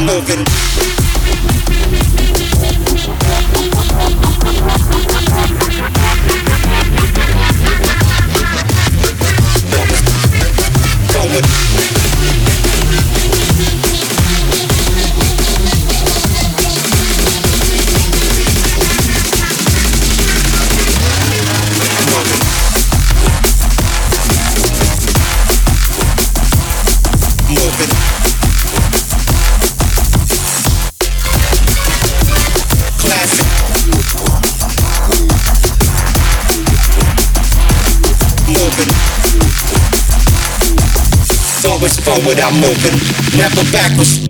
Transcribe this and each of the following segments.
Moving. Forward, I'm moving, never backwards.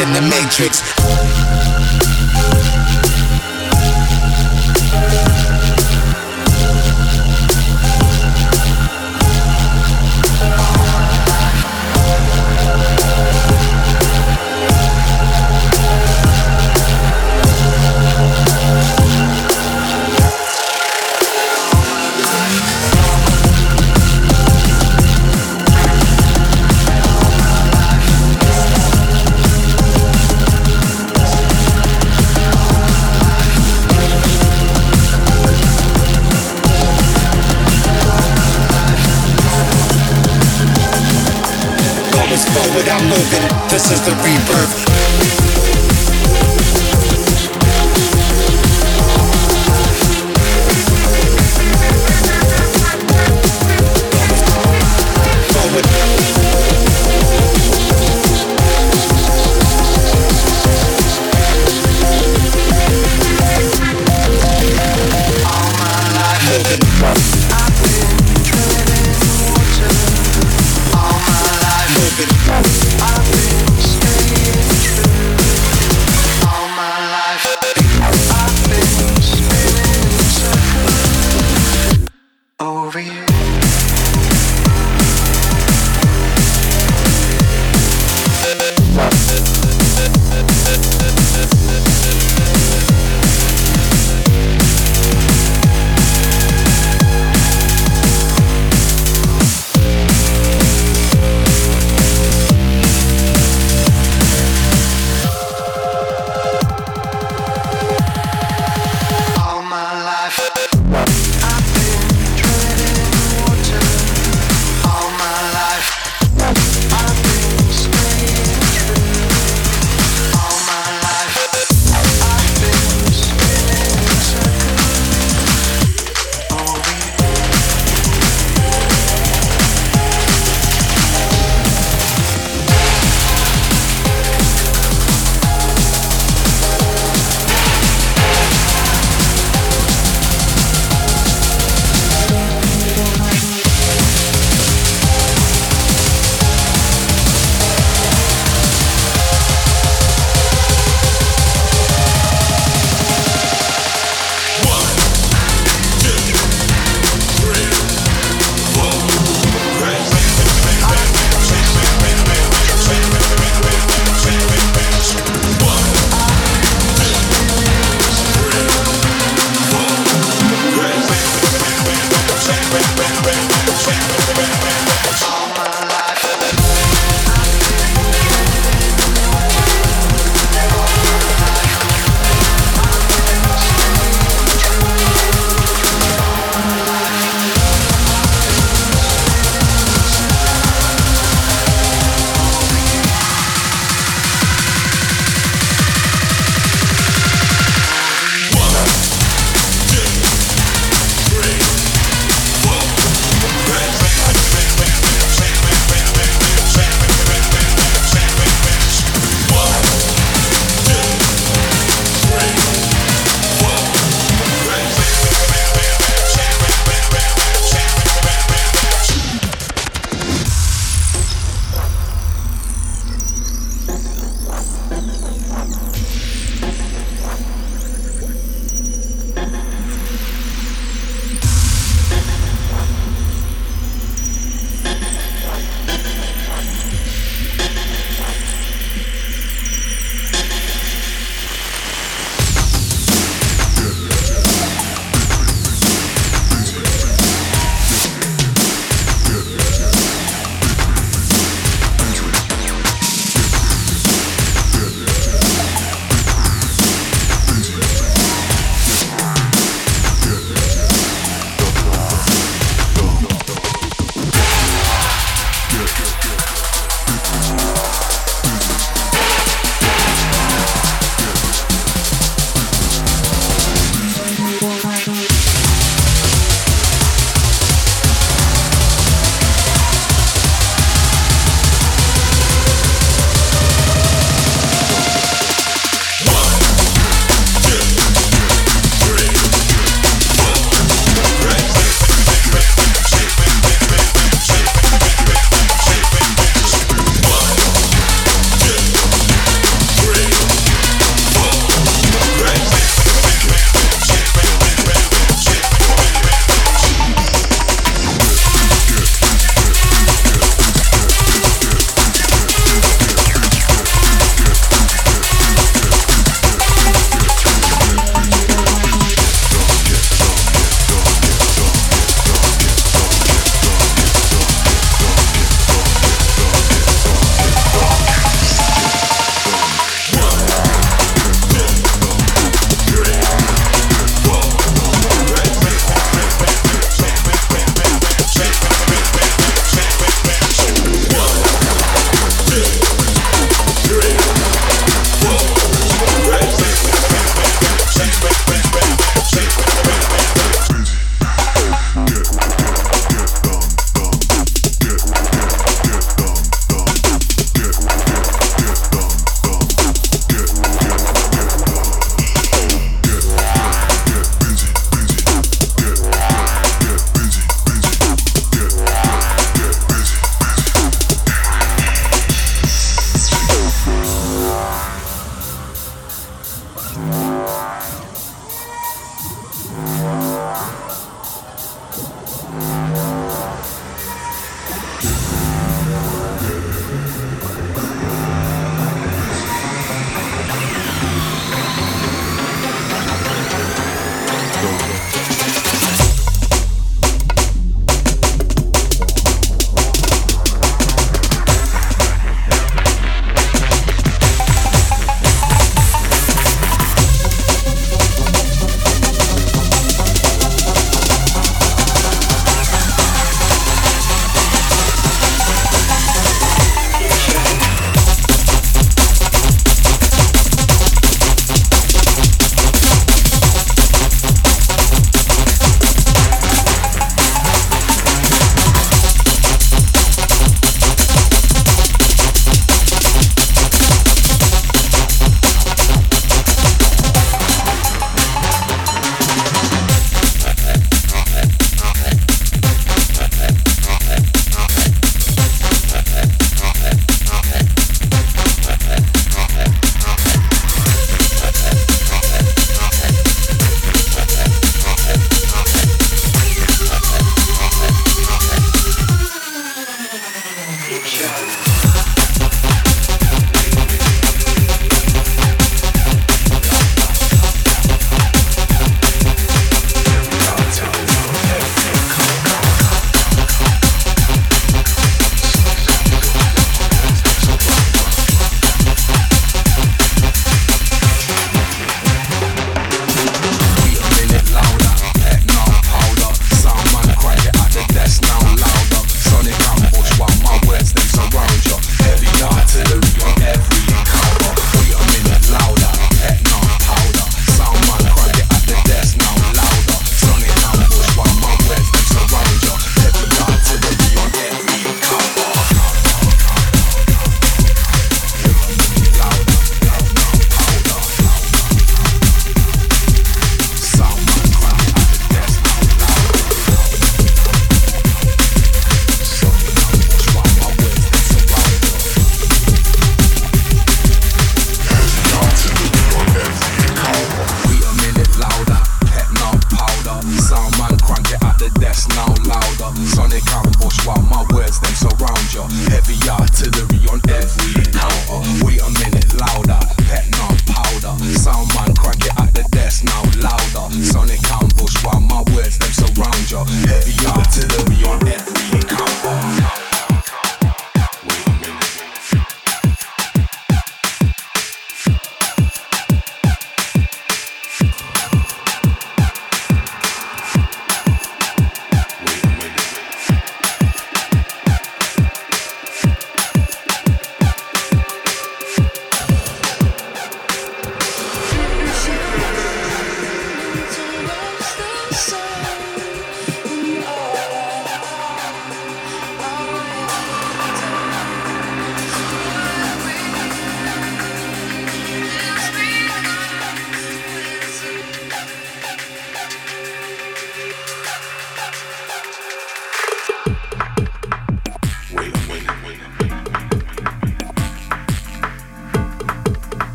In the matrix. This is the rebirth.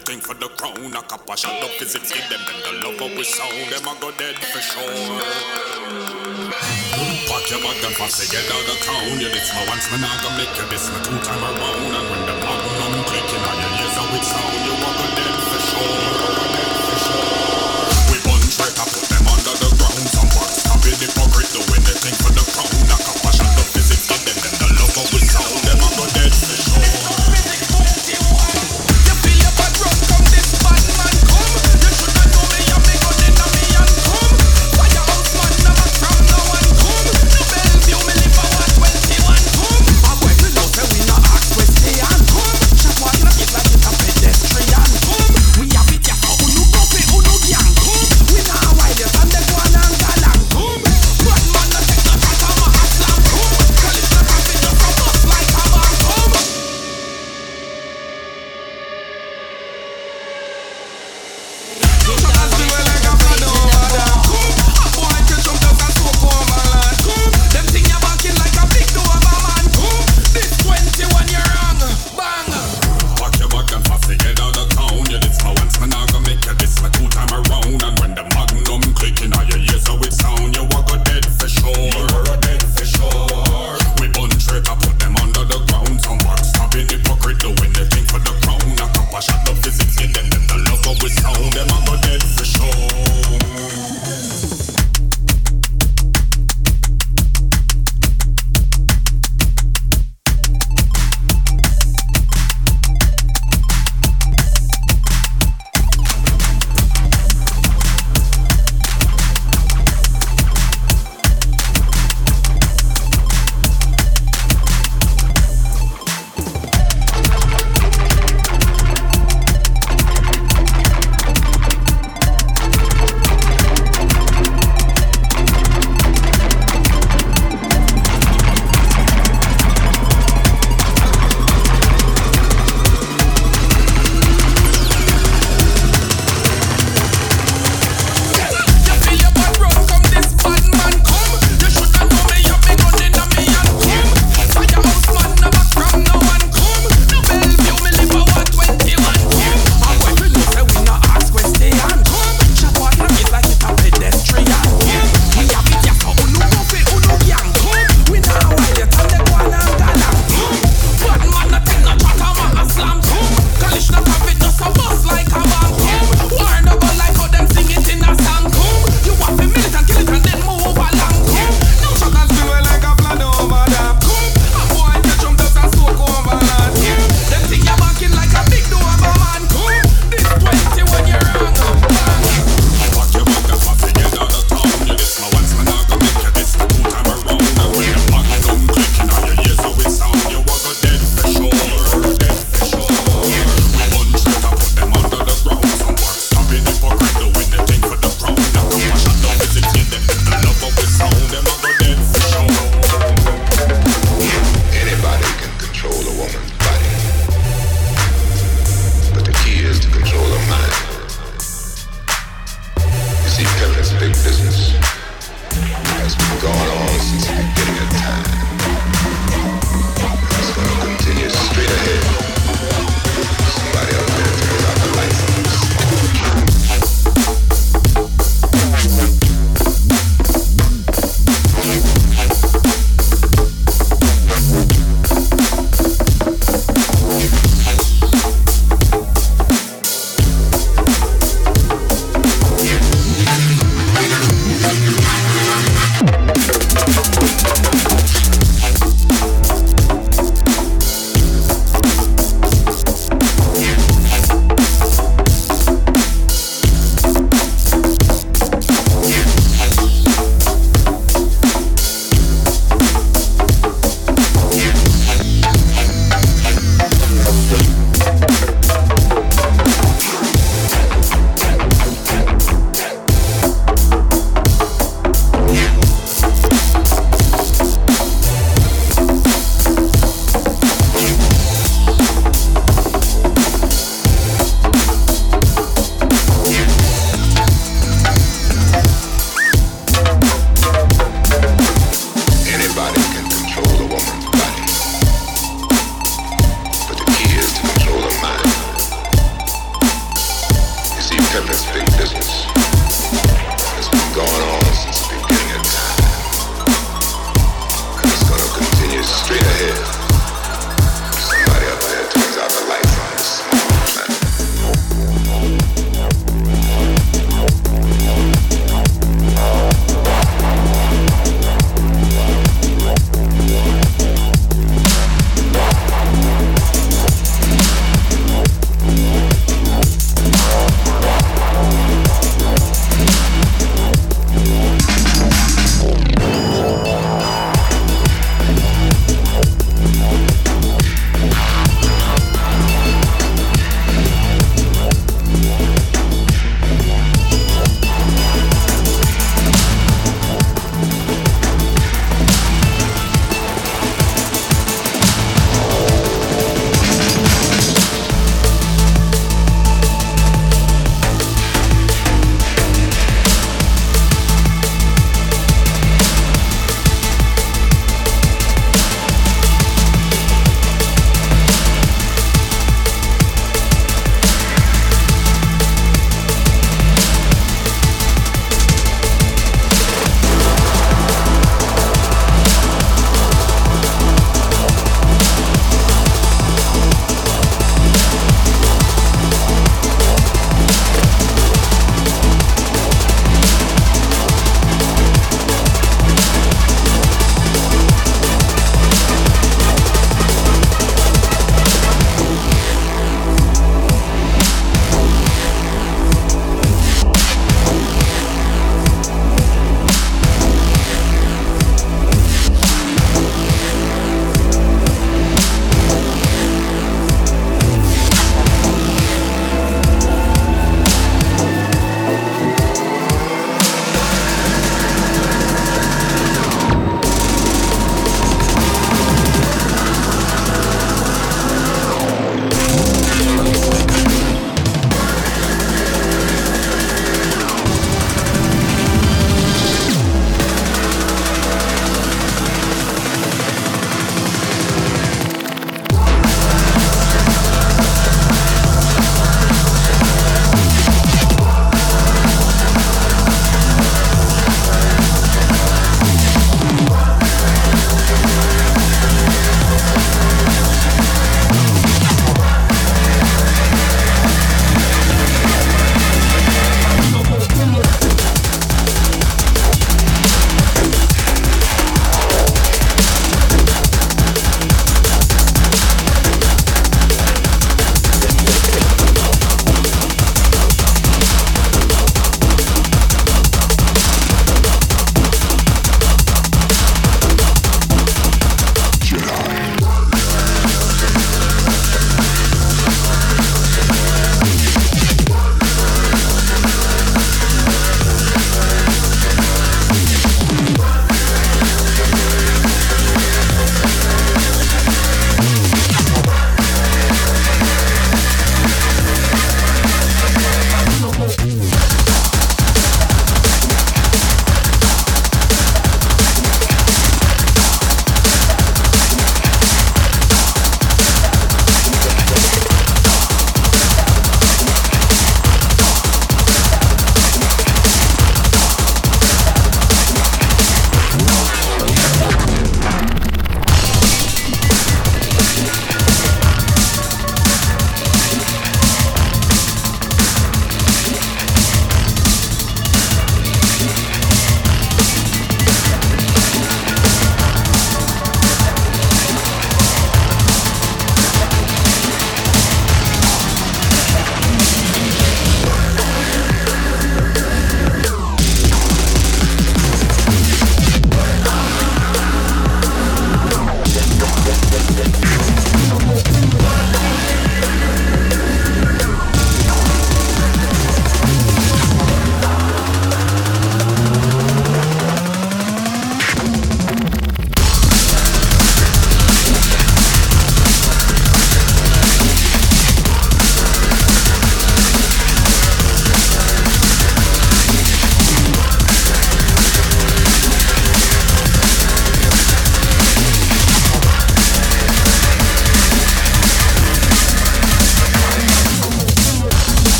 Hypocrite doing the thing for the crown. A couple shot up physics, give them them the love of we sound. Them a go dead for sure. Pack your bag and pass it, get out of town. You this my once, man, I gonna make you this my two time around. And when the magnum clicking on your ears, with sound, you a go